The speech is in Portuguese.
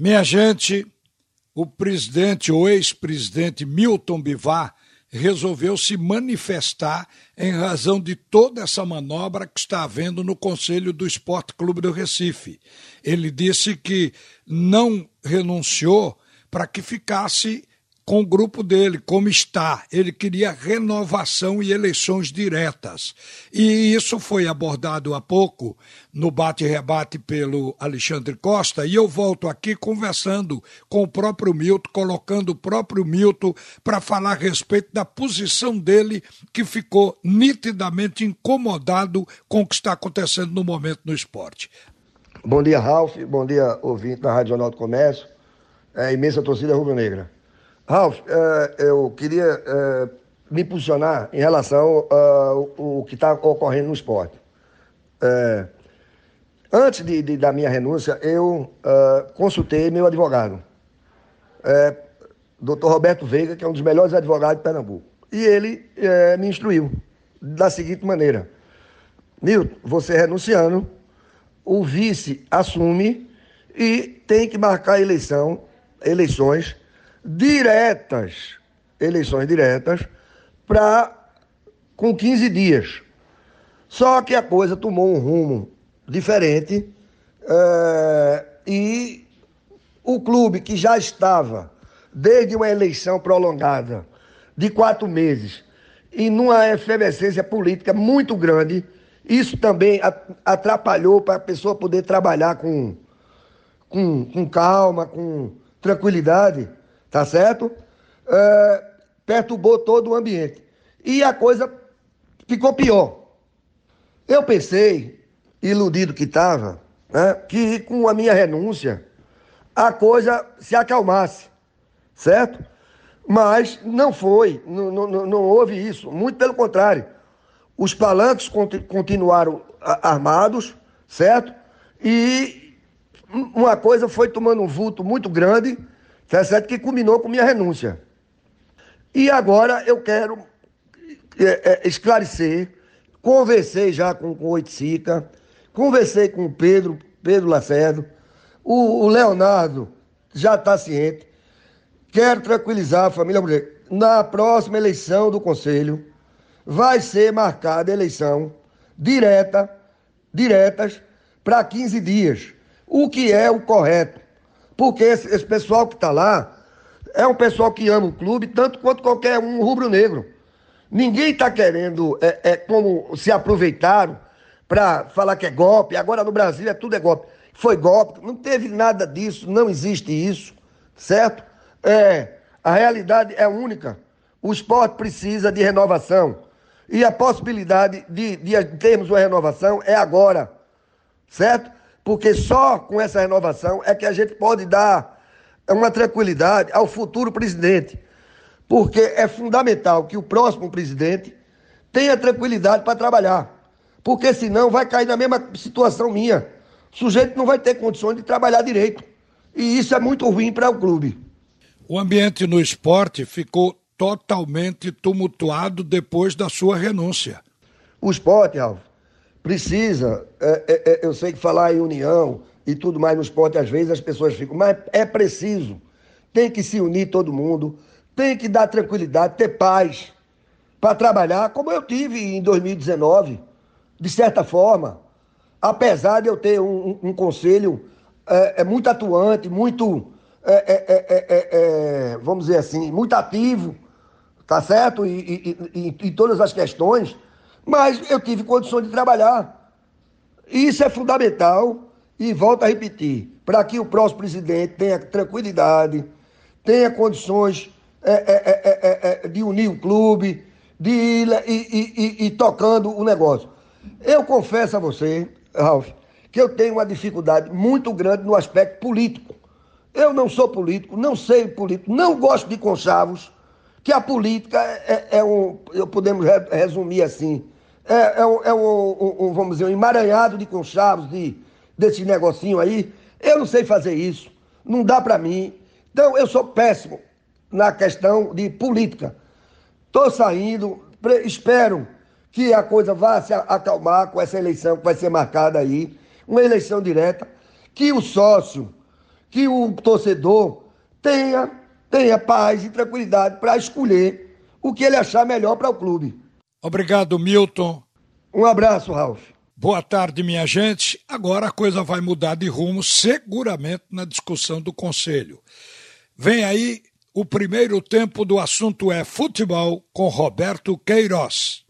Minha gente, o presidente ou ex-presidente Milton Bivar resolveu se manifestar em razão de toda essa manobra que está havendo no Conselho do Esporte Clube do Recife. Ele disse que não renunciou para que ficasse com o grupo dele, como está. Ele queria renovação e eleições diretas. E isso foi abordado há pouco no bate-rebate pelo Alexandre Costa, e eu volto aqui conversando com o próprio Milton, colocando o próprio Milton para falar a respeito da posição dele, que ficou nitidamente incomodado com o que está acontecendo no momento no esporte. Bom dia, Ralf. Bom dia, ouvinte da Rádio Jornal do Comércio. É, imensa torcida rubro-negra. Ralf, uh, eu queria uh, me posicionar em relação ao uh, que está ocorrendo no esporte. Antes de, de, da minha renúncia, eu consultei meu advogado, doutor Roberto Veiga, que é um dos melhores advogados de Pernambuco. E ele me instruiu da seguinte maneira: Milton, você renunciando, o vice assume e tem que marcar eleição, eleições diretas, eleições diretas, para com 15 dias. Só que a coisa tomou um rumo diferente é, e o clube que já estava desde uma eleição prolongada de quatro meses e numa efervescência política muito grande, isso também atrapalhou para a pessoa poder trabalhar com, com, com calma, com tranquilidade tá certo? É, perturbou todo o ambiente. E a coisa ficou pior. Eu pensei, iludido que estava, né, que com a minha renúncia a coisa se acalmasse, certo? Mas não foi, não, não, não houve isso. Muito pelo contrário. Os palanques continuaram armados, certo? E uma coisa foi tomando um vulto muito grande Certo? Que culminou com minha renúncia. E agora eu quero é, é, esclarecer. Conversei já com, o Oiticica, conversei com o Pedro, Pedro Lacerdo, o, o Leonardo já está ciente. Quero tranquilizar a família. Na próxima eleição do Conselho, vai ser marcada eleição direta, diretas, para 15 dias, o que é o correto. Porque esse, esse pessoal que está lá é um pessoal que ama o clube tanto quanto qualquer um rubro-negro. Ninguém está querendo, é, é, como se aproveitaram para falar que é golpe. Agora no Brasil é tudo é golpe. Foi golpe, não teve nada disso, não existe isso, certo? É, a realidade é única. O esporte precisa de renovação. E a possibilidade de, de termos uma renovação é agora, certo? Porque só com essa renovação é que a gente pode dar uma tranquilidade ao futuro presidente. Porque é fundamental que o próximo presidente tenha tranquilidade para trabalhar. Porque senão vai cair na mesma situação minha. O sujeito não vai ter condições de trabalhar direito. E isso é muito ruim para o clube. O ambiente no esporte ficou totalmente tumultuado depois da sua renúncia. O esporte, Alvo, precisa, é, é, é, eu sei que falar em união e tudo mais no esporte, às vezes as pessoas ficam, mas é preciso. Tem que se unir todo mundo, tem que dar tranquilidade, ter paz para trabalhar, como eu tive em 2019, de certa forma. Apesar de eu ter um, um, um conselho é, é, muito atuante, muito, é, vamos dizer assim, muito ativo, tá certo? E, e, e, e todas as questões mas eu tive condições de trabalhar. Isso é fundamental e volto a repetir, para que o próximo presidente tenha tranquilidade, tenha condições é, é, é, de unir o clube, de ir e, e, e, tocando o negócio. Eu confesso a você, Ralf, que eu tenho uma dificuldade muito grande no aspecto político. Eu não sou político, não sei político, não gosto de conchavos, que a política é, é um, podemos resumir assim, é, é, um, é um, um, vamos dizer, um emaranhado de conchavos, de, desse negocinho aí. Eu não sei fazer isso, não dá para mim. Então, eu sou péssimo na questão de política. Estou saindo, espero que a coisa vá se acalmar com essa eleição que vai ser marcada aí, uma eleição direta, que o sócio que o torcedor tenha, tenha paz e tranquilidade para escolher o que ele achar melhor para o clube. Obrigado, Milton. Um abraço, Ralf. Boa tarde, minha gente. Agora a coisa vai mudar de rumo, seguramente, na discussão do Conselho. Vem aí o primeiro tempo do assunto é futebol com Roberto Queiroz.